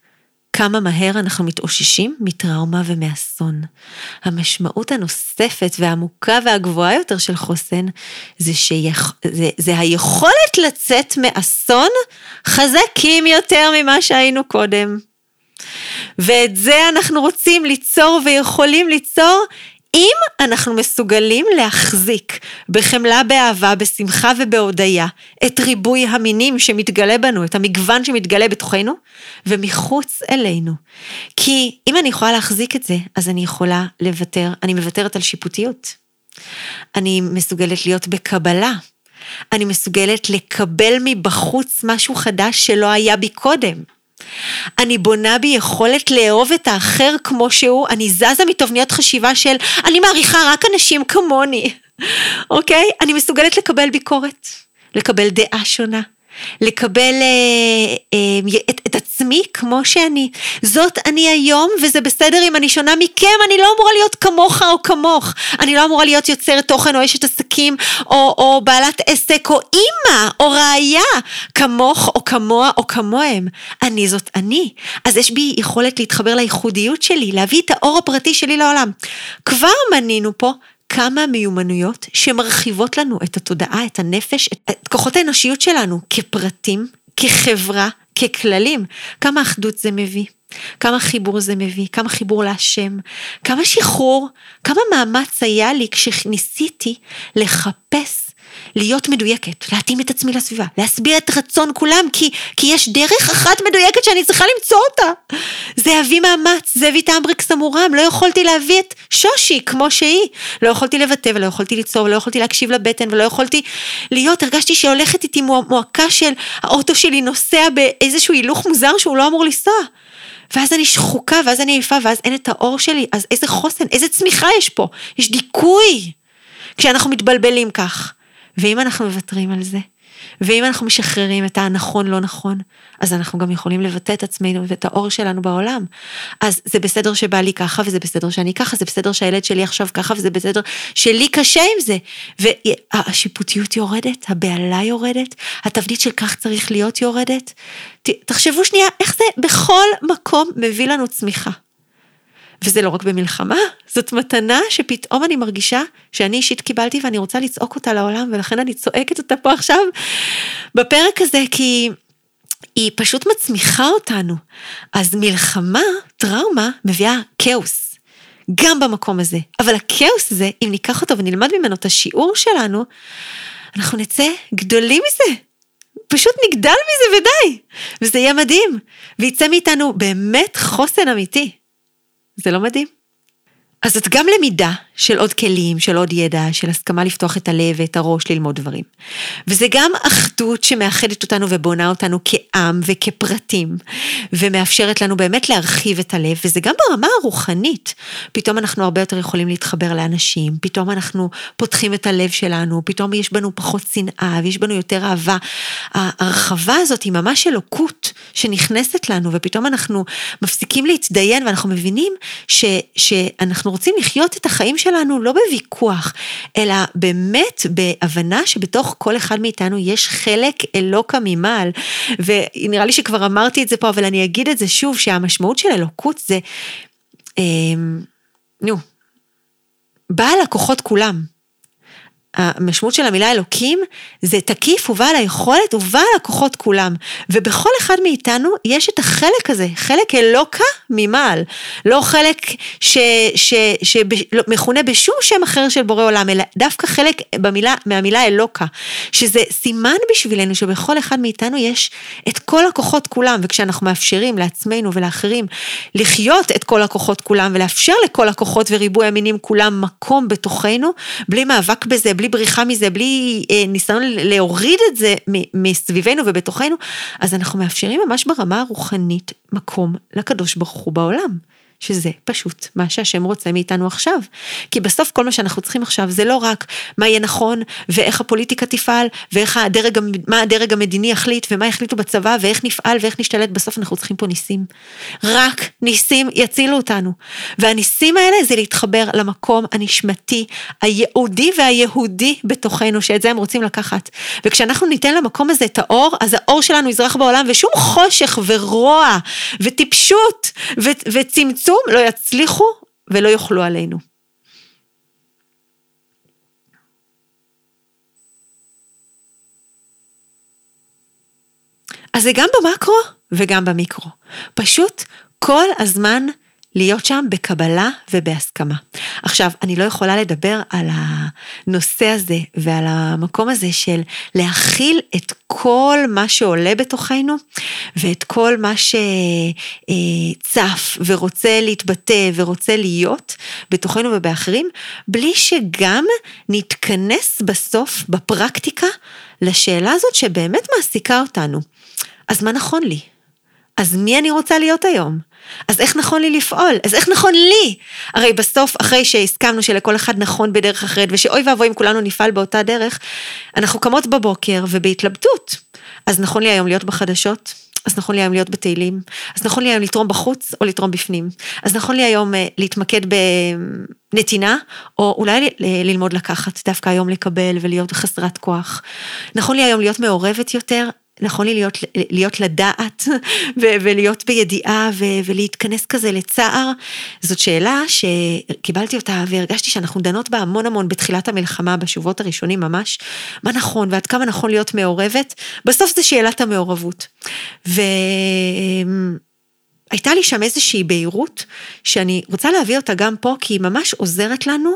כמה מהר אנחנו מתאוששים מטראומה ומאסון. המשמעות הנוספת והעמוקה והגבוהה יותר של חוסן זה, שיכ... זה, זה היכולת לצאת מאסון חזקים יותר ממה שהיינו קודם. ואת זה אנחנו רוצים ליצור ויכולים ליצור אם אנחנו מסוגלים להחזיק בחמלה, באהבה, בשמחה ובהודיה את ריבוי המינים שמתגלה בנו, את המגוון שמתגלה בתוכנו ומחוץ אלינו. כי אם אני יכולה להחזיק את זה, אז אני יכולה לוותר, אני מוותרת על שיפוטיות. אני מסוגלת להיות בקבלה. אני מסוגלת לקבל מבחוץ משהו חדש שלא היה בי קודם. אני בונה בי יכולת לאהוב את האחר כמו שהוא, אני זזה מתבניות חשיבה של אני מעריכה רק אנשים כמוני, אוקיי? אני מסוגלת לקבל ביקורת, לקבל דעה שונה. לקבל אה, אה, את, את עצמי כמו שאני. זאת אני היום, וזה בסדר אם אני שונה מכם, אני לא אמורה להיות כמוך או כמוך. אני לא אמורה להיות יוצרת תוכן או אשת עסקים, או, או בעלת עסק, או אימא, או ראיה, כמוך או כמוה או כמוהם. אני זאת אני. אז יש בי יכולת להתחבר לייחודיות שלי, להביא את האור הפרטי שלי לעולם. כבר מנינו פה כמה מיומנויות שמרחיבות לנו את התודעה, את הנפש, את, את כוחות האנושיות שלנו כפרטים, כחברה, ככללים. כמה אחדות זה מביא. כמה חיבור זה מביא, כמה חיבור להשם, כמה שחרור, כמה מאמץ היה לי כשניסיתי לחפש להיות מדויקת, להתאים את עצמי לסביבה, להסביר את רצון כולם, כי, כי יש דרך אחת מדויקת שאני צריכה למצוא אותה. זה אבי מאמץ, זה אבי טמבריקס המורם, לא יכולתי להביא את שושי כמו שהיא. לא יכולתי לבטא ולא יכולתי ליצור ולא יכולתי להקשיב לבטן ולא יכולתי להיות, הרגשתי שהולכת איתי מועקה של האוטו שלי נוסע באיזשהו הילוך מוזר שהוא לא אמור לנסוע. ואז אני שחוקה, ואז אני עייפה, ואז אין את האור שלי, אז איזה חוסן, איזה צמיחה יש פה, יש דיכוי. כשאנחנו מתבלבלים כך. ואם אנחנו מוותרים על זה, ואם אנחנו משחררים את הנכון לא נכון, אז אנחנו גם יכולים לבטא את עצמנו ואת האור שלנו בעולם. אז זה בסדר שבא לי ככה, וזה בסדר שאני ככה, זה בסדר שהילד שלי עכשיו ככה, וזה בסדר שלי קשה עם זה. והשיפוטיות יורדת, הבהלה יורדת, התבנית של כך צריך להיות יורדת. תחשבו שנייה, איך זה בכל מקום מביא לנו צמיחה. וזה לא רק במלחמה, זאת מתנה שפתאום אני מרגישה שאני אישית קיבלתי ואני רוצה לצעוק אותה לעולם, ולכן אני צועקת אותה פה עכשיו בפרק הזה, כי היא פשוט מצמיחה אותנו. אז מלחמה, טראומה, מביאה כאוס. גם במקום הזה. אבל הכאוס הזה, אם ניקח אותו ונלמד ממנו את השיעור שלנו, אנחנו נצא גדולים מזה. פשוט נגדל מזה ודי. וזה יהיה מדהים. ויצא מאיתנו באמת חוסן אמיתי. זה לא מדהים? אז זאת גם למידה של עוד כלים, של עוד ידע, של הסכמה לפתוח את הלב ואת הראש ללמוד דברים. וזה גם אחדות שמאחדת אותנו ובונה אותנו כעם וכפרטים, ומאפשרת לנו באמת להרחיב את הלב, וזה גם ברמה הרוחנית. פתאום אנחנו הרבה יותר יכולים להתחבר לאנשים, פתאום אנחנו פותחים את הלב שלנו, פתאום יש בנו פחות שנאה ויש בנו יותר אהבה. ההרחבה הזאת היא ממש אלוקות שנכנסת לנו, ופתאום אנחנו מפסיקים להתדיין ואנחנו מבינים ש, שאנחנו רוצים לחיות את החיים שלנו לא בוויכוח, אלא באמת בהבנה שבתוך כל אחד מאיתנו יש חלק אלוקה ממעל. ונראה לי שכבר אמרתי את זה פה, אבל אני אגיד את זה שוב, שהמשמעות של אלוקות זה, אה, נו, בעל הכוחות כולם. המשמעות של המילה אלוקים זה תקיף ובעל היכולת ובעל הכוחות כולם. ובכל אחד מאיתנו יש את החלק הזה, חלק אלוקה ממעל. לא חלק שמכונה בשום שם אחר של בורא עולם, אלא דווקא חלק במילה, מהמילה אלוקה. שזה סימן בשבילנו שבכל אחד מאיתנו יש את כל הכוחות כולם, וכשאנחנו מאפשרים לעצמנו ולאחרים לחיות את כל הכוחות כולם ולאפשר לכל הכוחות וריבוי המינים כולם מקום בתוכנו, בלי מאבק בזה, בלי בריחה מזה, בלי אה, ניסיון להוריד את זה מסביבנו ובתוכנו, אז אנחנו מאפשרים ממש ברמה הרוחנית מקום לקדוש ברוך הוא בעולם. שזה פשוט מה שהשם רוצה מאיתנו עכשיו. כי בסוף כל מה שאנחנו צריכים עכשיו זה לא רק מה יהיה נכון, ואיך הפוליטיקה תפעל, ואיך הדרג, מה הדרג המדיני יחליט, ומה יחליטו בצבא, ואיך נפעל, ואיך נשתלט, בסוף אנחנו צריכים פה ניסים. רק ניסים יצילו אותנו. והניסים האלה זה להתחבר למקום הנשמתי, היהודי והיהודי בתוכנו, שאת זה הם רוצים לקחת. וכשאנחנו ניתן למקום הזה את האור, אז האור שלנו יזרח בעולם, ושום חושך ורוע, וטיפשות, וצמצום. צמצום לא יצליחו ולא יוכלו עלינו. אז זה גם במקרו וגם במיקרו. פשוט כל הזמן להיות שם בקבלה ובהסכמה. עכשיו, אני לא יכולה לדבר על הנושא הזה ועל המקום הזה של להכיל את כל מה שעולה בתוכנו ואת כל מה שצף ורוצה להתבטא ורוצה להיות בתוכנו ובאחרים, בלי שגם נתכנס בסוף בפרקטיקה לשאלה הזאת שבאמת מעסיקה אותנו. אז מה נכון לי? אז מי אני רוצה להיות היום? אז איך נכון לי לפעול? אז איך נכון לי? הרי בסוף, אחרי שהסכמנו שלכל אחד נכון בדרך אחרת, ושאוי ואבוי אם כולנו נפעל באותה דרך, אנחנו קמות בבוקר ובהתלבטות. אז נכון לי היום להיות בחדשות? אז נכון לי היום להיות בתהילים, אז נכון לי היום לתרום בחוץ או לתרום בפנים, אז נכון לי היום אה, להתמקד בנתינה, או אולי ללמוד לקחת, דווקא היום לקבל ולהיות חסרת כוח. נכון לי היום להיות מעורבת יותר, נכון לי להיות, להיות לדעת ולהיות בידיעה ולהתכנס כזה לצער? זאת שאלה שקיבלתי אותה והרגשתי שאנחנו דנות בה המון המון בתחילת המלחמה, בשבועות הראשונים ממש, מה נכון ועד כמה נכון להיות מעורבת, בסוף זה שאלת המעורבות. והייתה לי שם איזושהי בהירות שאני רוצה להביא אותה גם פה, כי היא ממש עוזרת לנו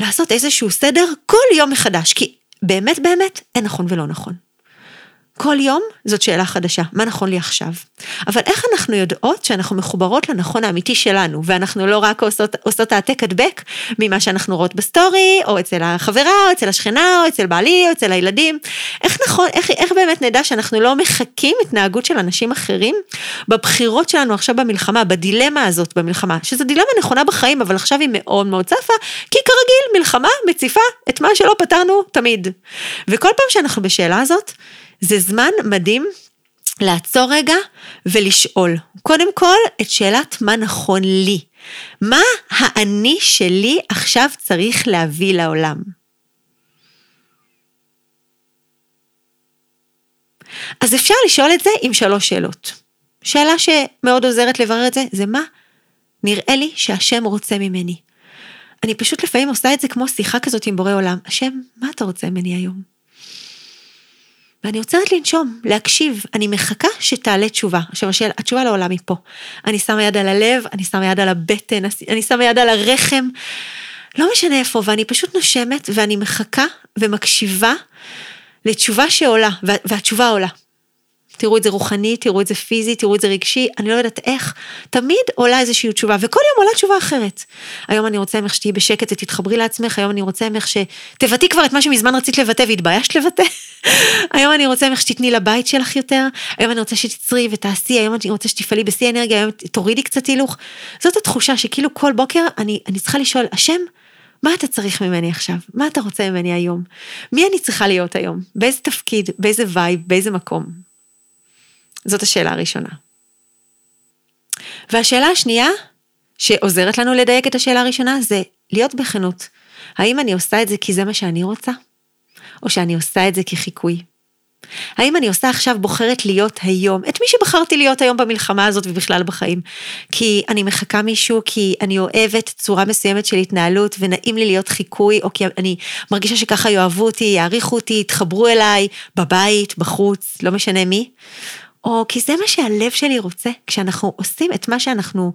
לעשות איזשהו סדר כל יום מחדש, כי באמת באמת אין נכון ולא נכון. כל יום זאת שאלה חדשה, מה נכון לי עכשיו? אבל איך אנחנו יודעות שאנחנו מחוברות לנכון האמיתי שלנו, ואנחנו לא רק עושות, עושות העתק הדבק ממה שאנחנו רואות בסטורי, או אצל החברה, או אצל השכנה, או אצל בעלי, או אצל הילדים? איך נכון, איך, איך באמת נדע שאנחנו לא מחקים התנהגות של אנשים אחרים בבחירות שלנו עכשיו במלחמה, בדילמה הזאת במלחמה, שזו דילמה נכונה בחיים, אבל עכשיו היא מאוד מאוד צפה, כי כרגיל מלחמה מציפה את מה שלא פתרנו תמיד. וכל פעם שאנחנו בשאלה הזאת, זה זמן מדהים לעצור רגע ולשאול. קודם כל, את שאלת מה נכון לי. מה האני שלי עכשיו צריך להביא לעולם? אז אפשר לשאול את זה עם שלוש שאלות. שאלה שמאוד עוזרת לברר את זה, זה מה נראה לי שהשם רוצה ממני. אני פשוט לפעמים עושה את זה כמו שיחה כזאת עם בורא עולם. השם, מה אתה רוצה ממני היום? ואני עוצרת לנשום, להקשיב, אני מחכה שתעלה תשובה. עכשיו השאלה, התשובה לעולם היא פה. אני שמה יד על הלב, אני שמה יד על הבטן, אני שמה יד על הרחם, לא משנה איפה, ואני פשוט נושמת ואני מחכה ומקשיבה לתשובה שעולה, והתשובה עולה. תראו את זה רוחני, תראו את זה פיזי, תראו את זה רגשי, אני לא יודעת איך, תמיד עולה איזושהי תשובה, וכל יום עולה תשובה אחרת. היום אני רוצה ממך שתהיי בשקט ותתחברי לעצמך, היום אני רוצה ממך שתבטאי כבר את מה שמזמן רצית לבטא והתביישת לבטא. היום אני רוצה ממך שתתני לבית שלך יותר, היום אני רוצה שתצרי ותעשי, היום אני רוצה שתפעלי בשיא אנרגיה, היום תורידי קצת הילוך. זאת התחושה שכאילו כל בוקר אני, אני צריכה לשאול, השם, מה אתה צריך ממני עכשיו? מה אתה רוצה ממני היום? מי אני צריכה להיות היום? באיזה תפקיד? באיזה וייב? באיזה מקום? זאת השאלה הראשונה. והשאלה השנייה, שעוזרת לנו לדייק את השאלה הראשונה, זה להיות בכנות. האם אני עושה את זה כי זה מה שאני רוצה? או שאני עושה את זה כחיקוי? האם אני עושה עכשיו בוחרת להיות היום, את מי שבחרתי להיות היום במלחמה הזאת ובכלל בחיים? כי אני מחכה מישהו, כי אני אוהבת צורה מסוימת של התנהלות ונעים לי להיות חיקוי, או כי אני מרגישה שככה יאהבו אותי, יעריכו אותי, יתחברו אליי, בבית, בחוץ, לא משנה מי. או כי זה מה שהלב שלי רוצה, כשאנחנו עושים את מה שאנחנו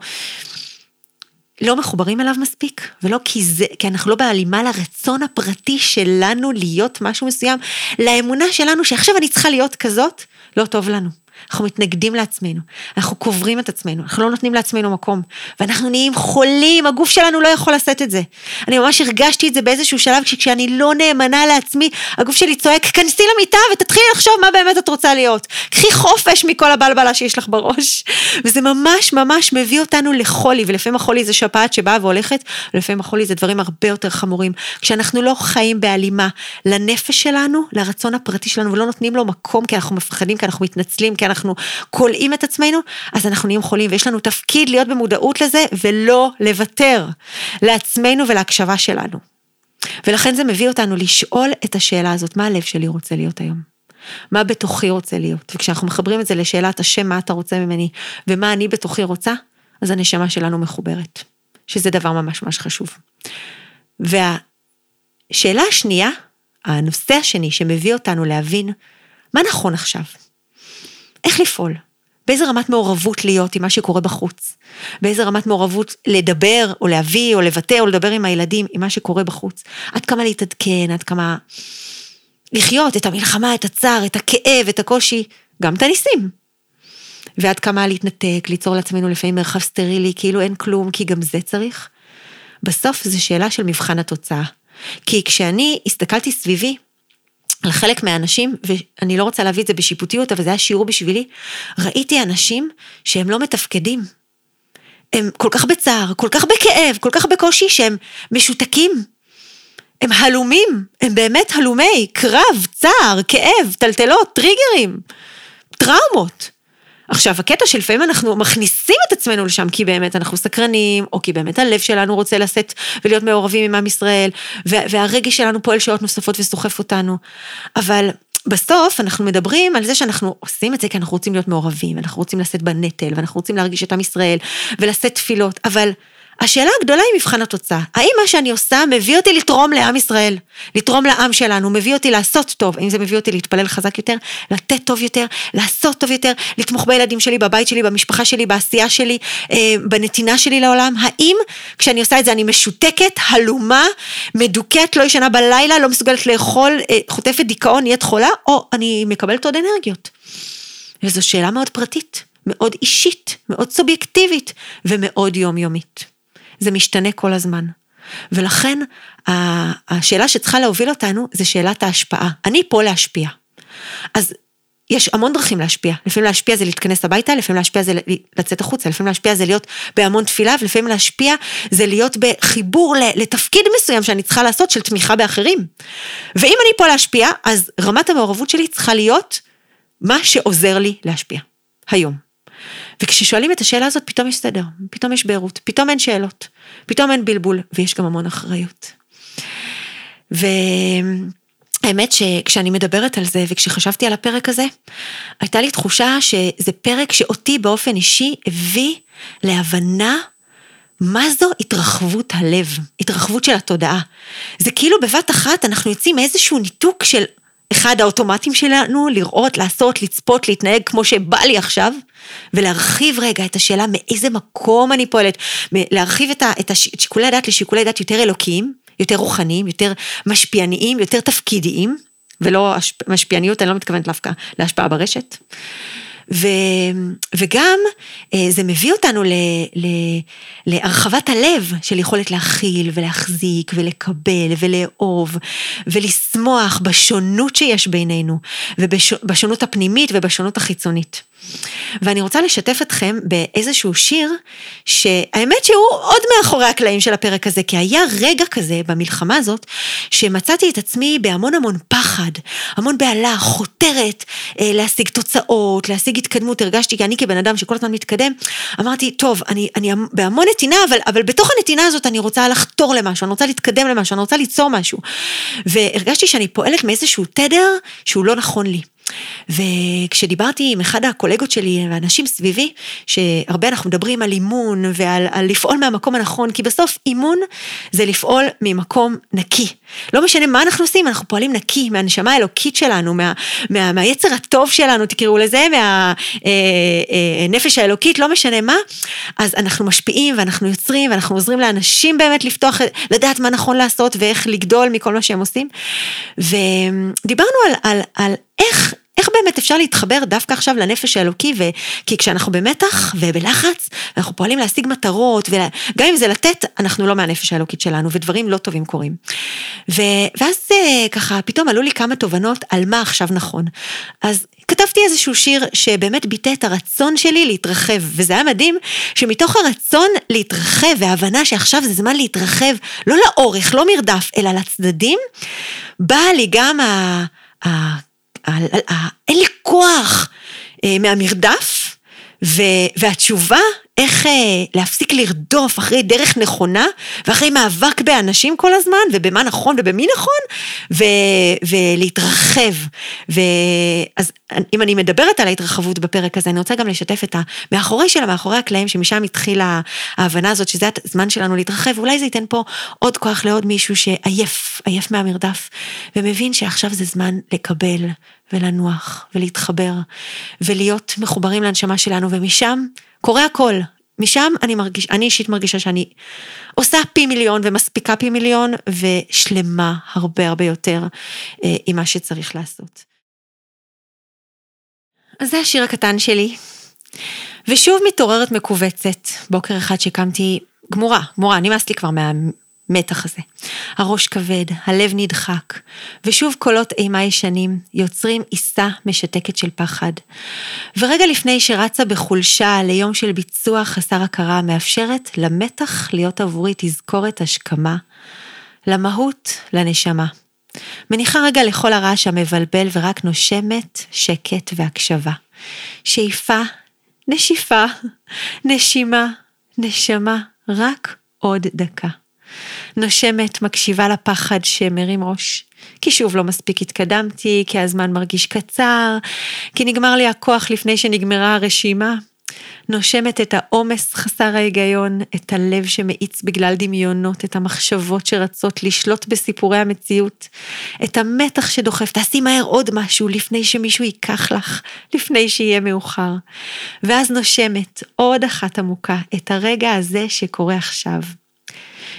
לא מחוברים אליו מספיק, ולא כי זה, כי אנחנו לא בהלימה לרצון הפרטי שלנו להיות משהו מסוים, לאמונה שלנו שעכשיו אני צריכה להיות כזאת, לא טוב לנו. אנחנו מתנגדים לעצמנו, אנחנו קוברים את עצמנו, אנחנו לא נותנים לעצמנו מקום, ואנחנו נהיים חולים, הגוף שלנו לא יכול לשאת את זה. אני ממש הרגשתי את זה באיזשהו שלב, כשאני לא נאמנה לעצמי, הגוף שלי צועק, כנסי למיטה ותתחילי לחשוב מה באמת את רוצה להיות. קחי חופש מכל הבלבלה שיש לך בראש. וזה ממש ממש מביא אותנו לחולי, ולפעמים החולי זה שפעת שבאה והולכת, ולפעמים החולי זה דברים הרבה יותר חמורים. כשאנחנו לא חיים בהלימה לנפש שלנו, לרצון הפרטי שלנו, ולא נותנים לו מקום, כי אנחנו מפחדים, כי אנחנו מתנצלים, כי אנחנו כולאים את עצמנו, אז אנחנו נהיים חולים, ויש לנו תפקיד להיות במודעות לזה, ולא לוותר לעצמנו ולהקשבה שלנו. ולכן זה מביא אותנו לשאול את השאלה הזאת, מה הלב שלי רוצה להיות היום? מה בתוכי רוצה להיות? וכשאנחנו מחברים את זה לשאלת השם, מה אתה רוצה ממני, ומה אני בתוכי רוצה, אז הנשמה שלנו מחוברת, שזה דבר ממש ממש חשוב. והשאלה השנייה, הנושא השני שמביא אותנו להבין מה נכון עכשיו. איך לפעול? באיזה רמת מעורבות להיות עם מה שקורה בחוץ? באיזה רמת מעורבות לדבר או להביא או לבטא או לדבר עם הילדים עם מה שקורה בחוץ? עד כמה להתעדכן, עד כמה לחיות את המלחמה, את הצער, את הכאב, את הקושי, גם את הניסים. ועד כמה להתנתק, ליצור לעצמנו לפעמים מרחב סטרילי, כאילו אין כלום, כי גם זה צריך. בסוף זו שאלה של מבחן התוצאה. כי כשאני הסתכלתי סביבי, על חלק מהאנשים, ואני לא רוצה להביא את זה בשיפוטיות, אבל זה היה שיעור בשבילי, ראיתי אנשים שהם לא מתפקדים. הם כל כך בצער, כל כך בכאב, כל כך בקושי, שהם משותקים. הם הלומים, הם באמת הלומי קרב, צער, כאב, טלטלות, טריגרים, טראומות. עכשיו, הקטע שלפעמים אנחנו מכניסים את עצמנו לשם כי באמת אנחנו סקרנים, או כי באמת הלב שלנו רוצה לשאת ולהיות מעורבים עם עם ישראל, והרגש שלנו פועל שעות נוספות וסוחף אותנו. אבל בסוף אנחנו מדברים על זה שאנחנו עושים את זה כי אנחנו רוצים להיות מעורבים, אנחנו רוצים לשאת בנטל, ואנחנו רוצים להרגיש את עם ישראל, ולשאת תפילות, אבל... השאלה הגדולה היא מבחן התוצאה. האם מה שאני עושה מביא אותי לתרום לעם ישראל, לתרום לעם שלנו, מביא אותי לעשות טוב, האם זה מביא אותי להתפלל חזק יותר, לתת טוב יותר, לעשות טוב יותר, לתמוך בילדים שלי, בבית שלי, במשפחה שלי, בעשייה שלי, אה, בנתינה שלי לעולם? האם כשאני עושה את זה אני משותקת, הלומה, מדוכאת, לא ישנה בלילה, לא מסוגלת לאכול, אה, חוטפת דיכאון, נהיית חולה, או אני מקבלת עוד אנרגיות? וזו שאלה מאוד פרטית, מאוד אישית, מאוד סובייקטיבית ומאוד יומיומית. זה משתנה כל הזמן. ולכן השאלה שצריכה להוביל אותנו זה שאלת ההשפעה. אני פה להשפיע. אז יש המון דרכים להשפיע, לפעמים להשפיע זה להתכנס הביתה, לפעמים להשפיע זה לצאת החוצה, לפעמים להשפיע זה להיות בהמון תפילה, ולפעמים להשפיע זה להיות בחיבור לתפקיד מסוים שאני צריכה לעשות של תמיכה באחרים. ואם אני פה להשפיע, אז רמת המעורבות שלי צריכה להיות מה שעוזר לי להשפיע, היום. וכששואלים את השאלה הזאת פתאום יש סדר, פתאום יש בהירות, פתאום אין שאלות, פתאום אין בלבול, ויש גם המון אחריות. והאמת שכשאני מדברת על זה וכשחשבתי על הפרק הזה, הייתה לי תחושה שזה פרק שאותי באופן אישי הביא להבנה מה זו התרחבות הלב, התרחבות של התודעה. זה כאילו בבת אחת אנחנו יוצאים מאיזשהו ניתוק של אחד האוטומטים שלנו, לראות, לעשות, לצפות, להתנהג כמו שבא לי עכשיו, ולהרחיב רגע את השאלה מאיזה מקום אני פועלת, להרחיב את, ה, את שיקולי הדעת לשיקולי דעת יותר אלוקיים, יותר רוחניים, יותר משפיעניים, יותר תפקידיים, ולא משפיעניות, אני לא מתכוונת דווקא להשפעה ברשת. ו, וגם אה, זה מביא אותנו ל, ל, להרחבת הלב של יכולת להכיל ולהחזיק ולקבל ולאהוב ולשמוח בשונות שיש בינינו ובשונות הפנימית ובשונות החיצונית. ואני רוצה לשתף אתכם באיזשהו שיר, שהאמת שהוא עוד מאחורי הקלעים של הפרק הזה, כי היה רגע כזה במלחמה הזאת, שמצאתי את עצמי בהמון המון פחד, המון בהלה, חותרת אה, להשיג תוצאות, להשיג התקדמות, הרגשתי, כי אני כבן אדם שכל הזמן מתקדם, אמרתי, טוב, אני, אני בהמון נתינה, אבל, אבל בתוך הנתינה הזאת אני רוצה לחתור למשהו, אני רוצה להתקדם למשהו, אני רוצה ליצור משהו. והרגשתי שאני פועלת מאיזשהו תדר שהוא לא נכון לי. וכשדיברתי עם אחד הקולגות שלי ואנשים סביבי, שהרבה אנחנו מדברים על אימון ועל על לפעול מהמקום הנכון, כי בסוף אימון זה לפעול ממקום נקי. לא משנה מה אנחנו עושים, אנחנו פועלים נקי מהנשמה האלוקית שלנו, מה, מה, מהיצר הטוב שלנו, תקראו לזה, מהנפש אה, אה, האלוקית, לא משנה מה, אז אנחנו משפיעים ואנחנו יוצרים ואנחנו עוזרים לאנשים באמת לפתוח, לדעת מה נכון לעשות ואיך לגדול מכל מה שהם עושים. ודיברנו על, על, על איך איך באמת אפשר להתחבר דווקא עכשיו לנפש האלוקי, ו... כי כשאנחנו במתח ובלחץ, אנחנו פועלים להשיג מטרות, וגם אם זה לתת, אנחנו לא מהנפש האלוקית שלנו, ודברים לא טובים קורים. ו... ואז אה, ככה, פתאום עלו לי כמה תובנות על מה עכשיו נכון. אז כתבתי איזשהו שיר שבאמת ביטא את הרצון שלי להתרחב, וזה היה מדהים שמתוך הרצון להתרחב וההבנה שעכשיו זה זמן להתרחב, לא לאורך, לא מרדף, אלא לצדדים, באה לי גם ה... אין לי כוח אה, מהמרדף, והתשובה, איך אה, להפסיק לרדוף אחרי דרך נכונה, ואחרי מאבק באנשים כל הזמן, ובמה נכון ובמי נכון, ו, ולהתרחב. אז אם אני מדברת על ההתרחבות בפרק הזה, אני רוצה גם לשתף את המאחורי שלה, מאחורי הקלעים, שמשם התחילה ההבנה הזאת, שזה הזמן שלנו להתרחב, אולי זה ייתן פה עוד כוח לעוד מישהו שעייף, עייף מהמרדף, ומבין שעכשיו זה זמן לקבל ולנוח ולהתחבר ולהיות מחוברים לנשמה שלנו, ומשם קורה הכל. משם אני מרגיש, אני אישית מרגישה שאני עושה פי מיליון ומספיקה פי מיליון ושלמה הרבה הרבה יותר אה, עם מה שצריך לעשות. אז זה השיר הקטן שלי. ושוב מתעוררת מכווצת, בוקר אחד שקמתי גמורה, גמורה, נמאס לי כבר מה, המתח הזה. הראש כבד, הלב נדחק, ושוב קולות אימה ישנים יוצרים עיסה משתקת של פחד. ורגע לפני שרצה בחולשה ליום של ביצוע חסר הכרה, מאפשרת למתח להיות עבורי תזכורת השכמה, למהות, לנשמה. מניחה רגע לכל הרעש המבלבל ורק נושמת שקט והקשבה. שאיפה, נשיפה, נשימה, נשמה, רק עוד דקה. נושמת, מקשיבה לפחד שמרים ראש. כי שוב לא מספיק התקדמתי, כי הזמן מרגיש קצר, כי נגמר לי הכוח לפני שנגמרה הרשימה. נושמת את העומס חסר ההיגיון, את הלב שמאיץ בגלל דמיונות, את המחשבות שרצות לשלוט בסיפורי המציאות, את המתח שדוחף, תעשי מהר עוד משהו לפני שמישהו ייקח לך, לפני שיהיה מאוחר. ואז נושמת עוד אחת עמוקה, את הרגע הזה שקורה עכשיו.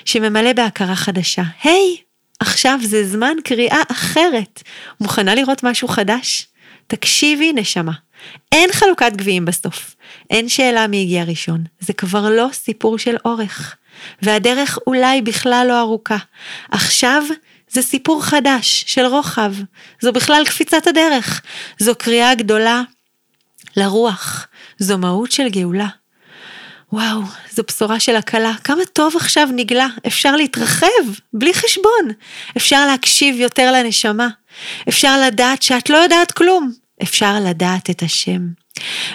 שממלא בהכרה חדשה. היי, hey, עכשיו זה זמן קריאה אחרת. מוכנה לראות משהו חדש? תקשיבי, נשמה. אין חלוקת גביעים בסוף. אין שאלה מי הגיע ראשון. זה כבר לא סיפור של אורך. והדרך אולי בכלל לא ארוכה. עכשיו זה סיפור חדש של רוחב. זו בכלל קפיצת הדרך. זו קריאה גדולה לרוח. זו מהות של גאולה. וואו, זו בשורה של הקלה. כמה טוב עכשיו נגלה, אפשר להתרחב, בלי חשבון. אפשר להקשיב יותר לנשמה. אפשר לדעת שאת לא יודעת כלום. אפשר לדעת את השם.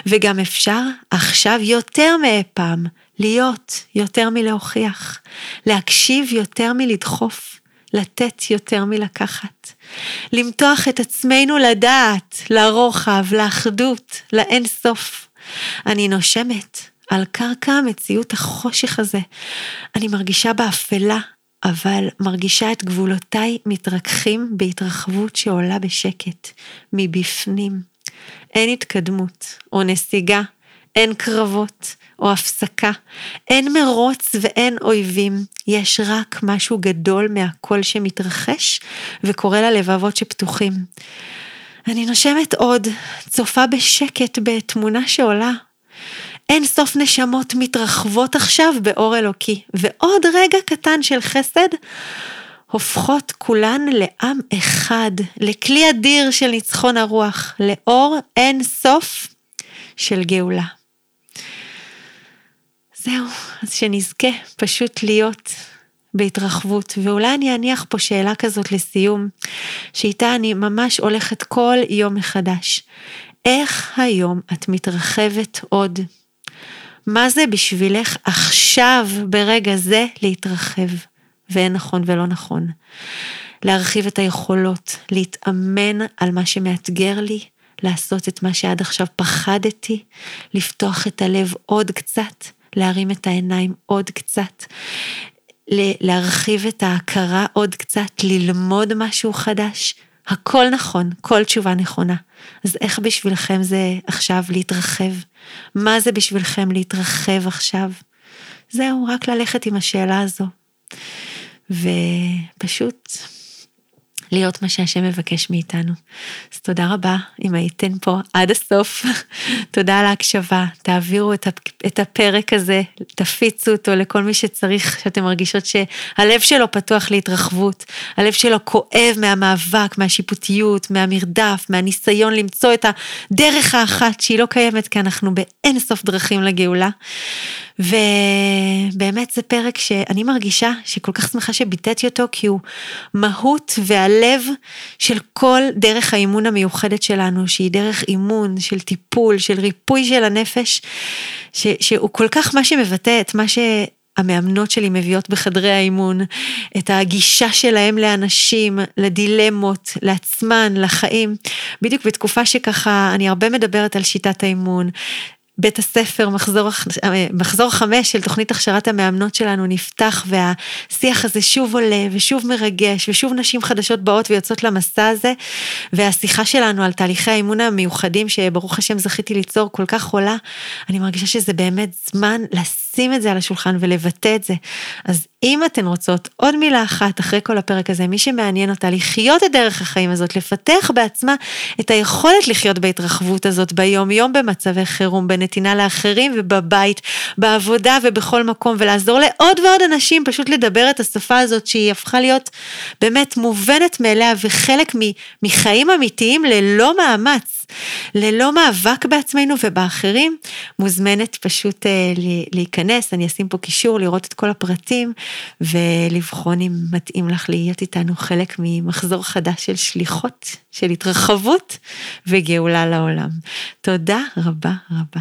וגם אפשר עכשיו יותר מאי פעם להיות יותר מלהוכיח, להקשיב יותר מלדחוף, לתת יותר מלקחת, למתוח את עצמנו לדעת, לרוחב, לאחדות, לאין סוף. אני נושמת, על קרקע המציאות החושך הזה. אני מרגישה באפלה, אבל מרגישה את גבולותיי מתרככים בהתרחבות שעולה בשקט, מבפנים. אין התקדמות או נסיגה, אין קרבות או הפסקה, אין מרוץ ואין אויבים, יש רק משהו גדול מהכל שמתרחש וקורא ללבבות שפתוחים. אני נושמת עוד, צופה בשקט בתמונה שעולה. אין סוף נשמות מתרחבות עכשיו באור אלוקי, ועוד רגע קטן של חסד הופכות כולן לעם אחד, לכלי אדיר של ניצחון הרוח, לאור אין סוף של גאולה. זהו, אז שנזכה פשוט להיות בהתרחבות, ואולי אני אניח פה שאלה כזאת לסיום, שאיתה אני ממש הולכת כל יום מחדש. איך היום את מתרחבת עוד? מה זה בשבילך עכשיו, ברגע זה, להתרחב? ואין נכון ולא נכון. להרחיב את היכולות, להתאמן על מה שמאתגר לי, לעשות את מה שעד עכשיו פחדתי, לפתוח את הלב עוד קצת, להרים את העיניים עוד קצת, להרחיב את ההכרה עוד קצת, ללמוד משהו חדש. הכל נכון, כל תשובה נכונה. אז איך בשבילכם זה עכשיו להתרחב? מה זה בשבילכם להתרחב עכשיו? זהו, רק ללכת עם השאלה הזו. ופשוט להיות מה שהשם מבקש מאיתנו. אז תודה רבה אם הייתן פה עד הסוף. תודה על ההקשבה, תעבירו את הפרק הזה, תפיצו אותו לכל מי שצריך, שאתם מרגישות שהלב שלו פתוח להתרחבות, הלב שלו כואב מהמאבק, מהשיפוטיות, מהמרדף, מהניסיון למצוא את הדרך האחת שהיא לא קיימת, כי אנחנו באין סוף דרכים לגאולה. ובאמת זה פרק שאני מרגישה שכל כך שמחה שביטאתי אותו, כי הוא מהות והלב של כל דרך האימון המיוחדת שלנו, שהיא דרך אימון, של טיפול, של ריפוי של הנפש, ש, שהוא כל כך מה שמבטא את מה ש... המאמנות שלי מביאות בחדרי האימון, את הגישה שלהם לאנשים, לדילמות, לעצמן, לחיים. בדיוק בתקופה שככה, אני הרבה מדברת על שיטת האימון, בית הספר, מחזור, מחזור חמש של תוכנית הכשרת המאמנות שלנו נפתח והשיח הזה שוב עולה ושוב מרגש ושוב נשים חדשות באות ויוצאות למסע הזה והשיחה שלנו על תהליכי האימון המיוחדים שברוך השם זכיתי ליצור כל כך עולה, אני מרגישה שזה באמת זמן לשים את זה על השולחן ולבטא את זה. אז אם אתן רוצות עוד מילה אחת אחרי כל הפרק הזה, מי שמעניין אותה לחיות את דרך החיים הזאת, לפתח בעצמה את היכולת לחיות בהתרחבות הזאת ביום יום במצבי חירום, בנתינה לאחרים ובבית, בעבודה ובכל מקום, ולעזור לעוד ועוד אנשים פשוט לדבר את השפה הזאת שהיא הפכה להיות באמת מובנת מאליה וחלק מחיים אמיתיים ללא מאמץ, ללא מאבק בעצמנו ובאחרים, מוזמנת פשוט אה, להיכנס, אני אשים פה קישור לראות את כל הפרטים. ולבחון אם מתאים לך להיות איתנו חלק ממחזור חדש של שליחות, של התרחבות וגאולה לעולם. תודה רבה רבה.